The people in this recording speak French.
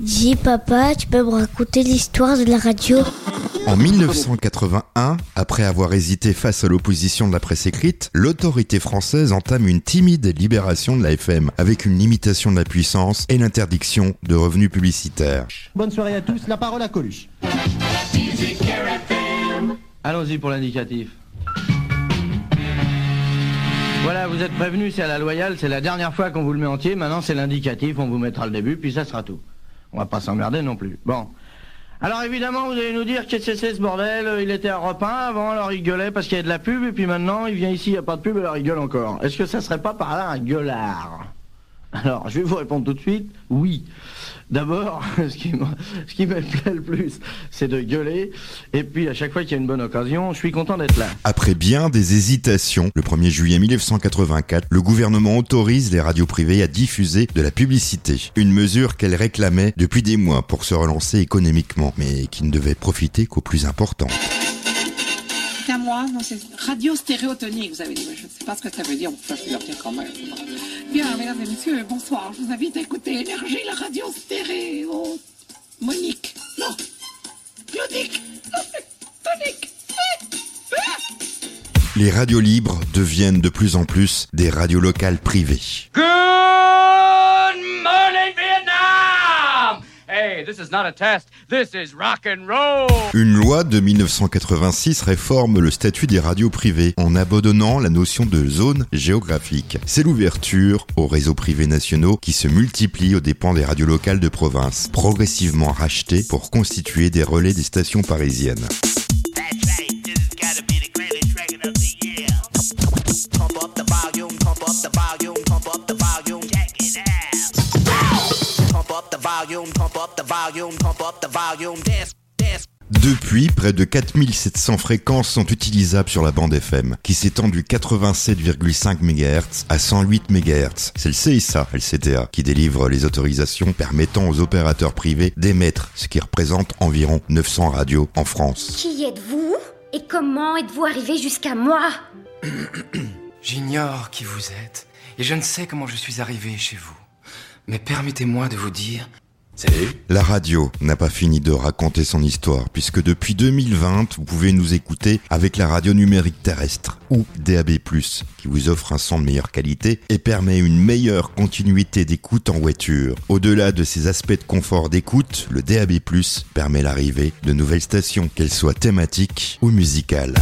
Dis papa, tu peux me raconter l'histoire de la radio? En 1981, après avoir hésité face à l'opposition de la presse écrite, l'autorité française entame une timide libération de la FM avec une limitation de la puissance et l'interdiction de revenus publicitaires. Bonne soirée à tous, la parole à Coluche. Allons-y pour l'indicatif. Voilà, vous êtes prévenus, c'est à la loyale, c'est la dernière fois qu'on vous le met entier, maintenant c'est l'indicatif, on vous mettra le début, puis ça sera tout. On va pas s'emmerder non plus. Bon. Alors évidemment, vous allez nous dire qu'est-ce que c'est ce bordel Il était à 1 avant, alors il gueulait parce qu'il y a de la pub, et puis maintenant il vient ici, il n'y a pas de pub, alors il gueule encore. Est-ce que ça serait pas par là un gueulard? Alors, je vais vous répondre tout de suite, oui. D'abord, ce qui me, ce me plaît le plus, c'est de gueuler, et puis à chaque fois qu'il y a une bonne occasion, je suis content d'être là. Après bien des hésitations, le 1er juillet 1984, le gouvernement autorise les radios privées à diffuser de la publicité. Une mesure qu'elle réclamait depuis des mois pour se relancer économiquement, mais qui ne devait profiter qu'aux plus importants. Moi, non, c'est radio stéréotonique, vous avez dit. Je ne sais pas ce que ça veut dire, enfin, je vais leur dire quand même. Bien, mesdames et messieurs, bonsoir. Je vous invite à écouter Énergie, la radio stéréo. Monique. Non. Claudique. Tonique. Les radios libres deviennent de plus en plus des radios locales privées. This is not a test. This is rock and roll. Une loi de 1986 réforme le statut des radios privées en abandonnant la notion de zone géographique. C'est l'ouverture aux réseaux privés nationaux qui se multiplient aux dépens des radios locales de province, progressivement rachetées pour constituer des relais des stations parisiennes. Depuis, près de 4700 fréquences sont utilisables sur la bande FM, qui s'étend du 87,5 MHz à 108 MHz. C'est le CSA, le CTA, qui délivre les autorisations permettant aux opérateurs privés d'émettre, ce qui représente environ 900 radios en France. Qui êtes-vous Et comment êtes-vous arrivé jusqu'à moi? J'ignore qui vous êtes, et je ne sais comment je suis arrivé chez vous. Mais permettez-moi de vous dire... La radio n'a pas fini de raconter son histoire, puisque depuis 2020, vous pouvez nous écouter avec la radio numérique terrestre, ou DAB+, qui vous offre un son de meilleure qualité et permet une meilleure continuité d'écoute en voiture. Au-delà de ces aspects de confort d'écoute, le DAB+, permet l'arrivée de nouvelles stations, qu'elles soient thématiques ou musicales.